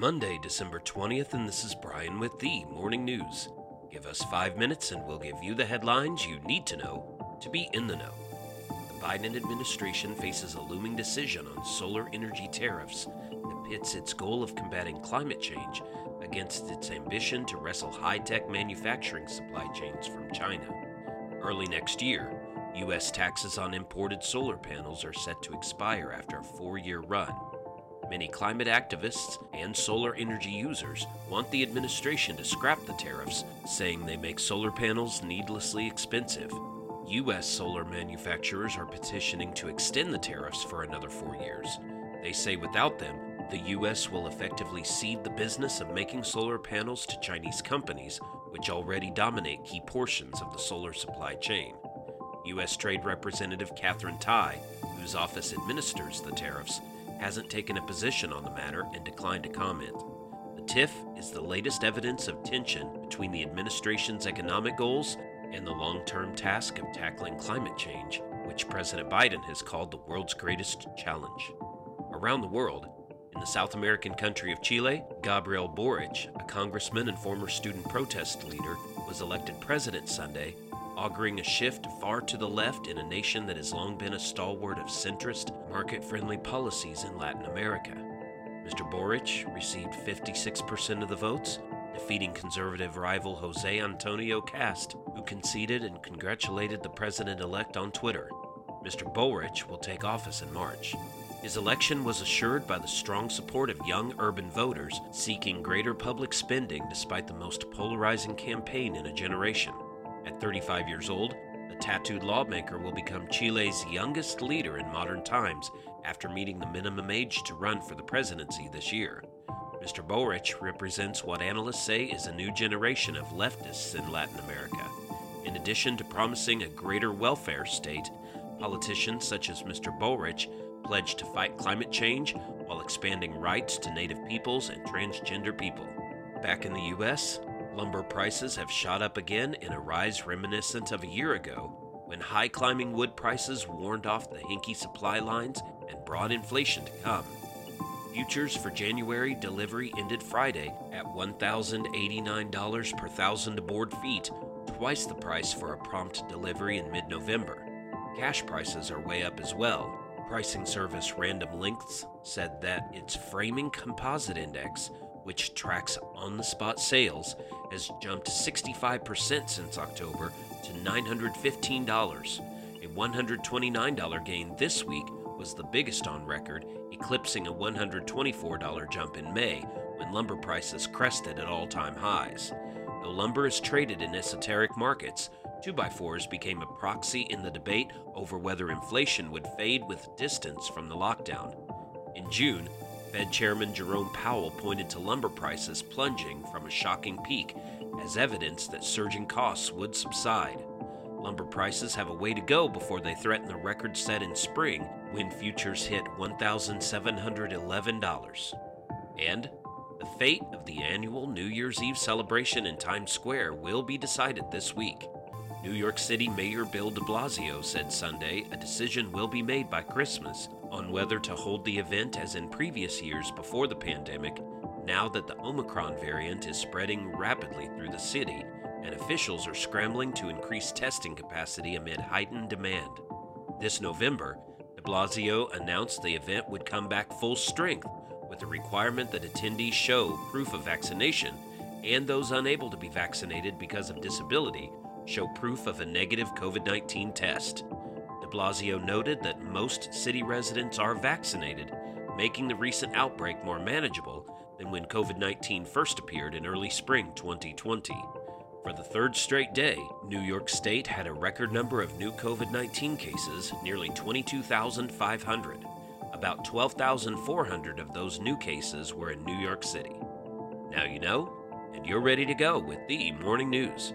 Monday, December 20th, and this is Brian with the Morning News. Give us five minutes and we'll give you the headlines you need to know to be in the know. The Biden administration faces a looming decision on solar energy tariffs that pits its goal of combating climate change against its ambition to wrestle high tech manufacturing supply chains from China. Early next year, U.S. taxes on imported solar panels are set to expire after a four year run. Many climate activists and solar energy users want the administration to scrap the tariffs, saying they make solar panels needlessly expensive. U.S. solar manufacturers are petitioning to extend the tariffs for another four years. They say without them, the U.S. will effectively cede the business of making solar panels to Chinese companies, which already dominate key portions of the solar supply chain. U.S. Trade Representative Katherine Tai, whose office administers the tariffs, hasn't taken a position on the matter and declined to comment. The TIF is the latest evidence of tension between the administration's economic goals and the long term task of tackling climate change, which President Biden has called the world's greatest challenge. Around the world, in the South American country of Chile, Gabriel Boric, a congressman and former student protest leader, was elected president Sunday auguring a shift far to the left in a nation that has long been a stalwart of centrist, market friendly policies in Latin America. Mr. Boric received 56% of the votes, defeating conservative rival Jose Antonio Kast, who conceded and congratulated the president elect on Twitter. Mr. Boric will take office in March. His election was assured by the strong support of young urban voters seeking greater public spending despite the most polarizing campaign in a generation. At 35 years old, the tattooed lawmaker will become Chile's youngest leader in modern times after meeting the minimum age to run for the presidency this year. Mr. Boric represents what analysts say is a new generation of leftists in Latin America. In addition to promising a greater welfare state, politicians such as Mr. Boric pledge to fight climate change while expanding rights to Native peoples and transgender people. Back in the U.S., Lumber prices have shot up again in a rise reminiscent of a year ago when high climbing wood prices warned off the hinky supply lines and brought inflation to come. Futures for January delivery ended Friday at $1,089 per thousand board feet, twice the price for a prompt delivery in mid November. Cash prices are way up as well. Pricing service Random Lengths said that its framing composite index which tracks on the spot sales, has jumped 65% since October to $915. A $129 gain this week was the biggest on record, eclipsing a $124 jump in May when lumber prices crested at all time highs. Though lumber is traded in esoteric markets, 2x4s became a proxy in the debate over whether inflation would fade with distance from the lockdown. In June, Fed Chairman Jerome Powell pointed to lumber prices plunging from a shocking peak as evidence that surging costs would subside. Lumber prices have a way to go before they threaten the record set in spring when futures hit $1,711. And the fate of the annual New Year's Eve celebration in Times Square will be decided this week. New York City Mayor Bill de Blasio said Sunday a decision will be made by Christmas on whether to hold the event as in previous years before the pandemic, now that the Omicron variant is spreading rapidly through the city and officials are scrambling to increase testing capacity amid heightened demand. This November, de Blasio announced the event would come back full strength with a requirement that attendees show proof of vaccination and those unable to be vaccinated because of disability show proof of a negative COVID 19 test. De Blasio noted that most city residents are vaccinated, making the recent outbreak more manageable than when COVID 19 first appeared in early spring 2020. For the third straight day, New York State had a record number of new COVID 19 cases, nearly 22,500. About 12,400 of those new cases were in New York City. Now you know, and you're ready to go with the morning news.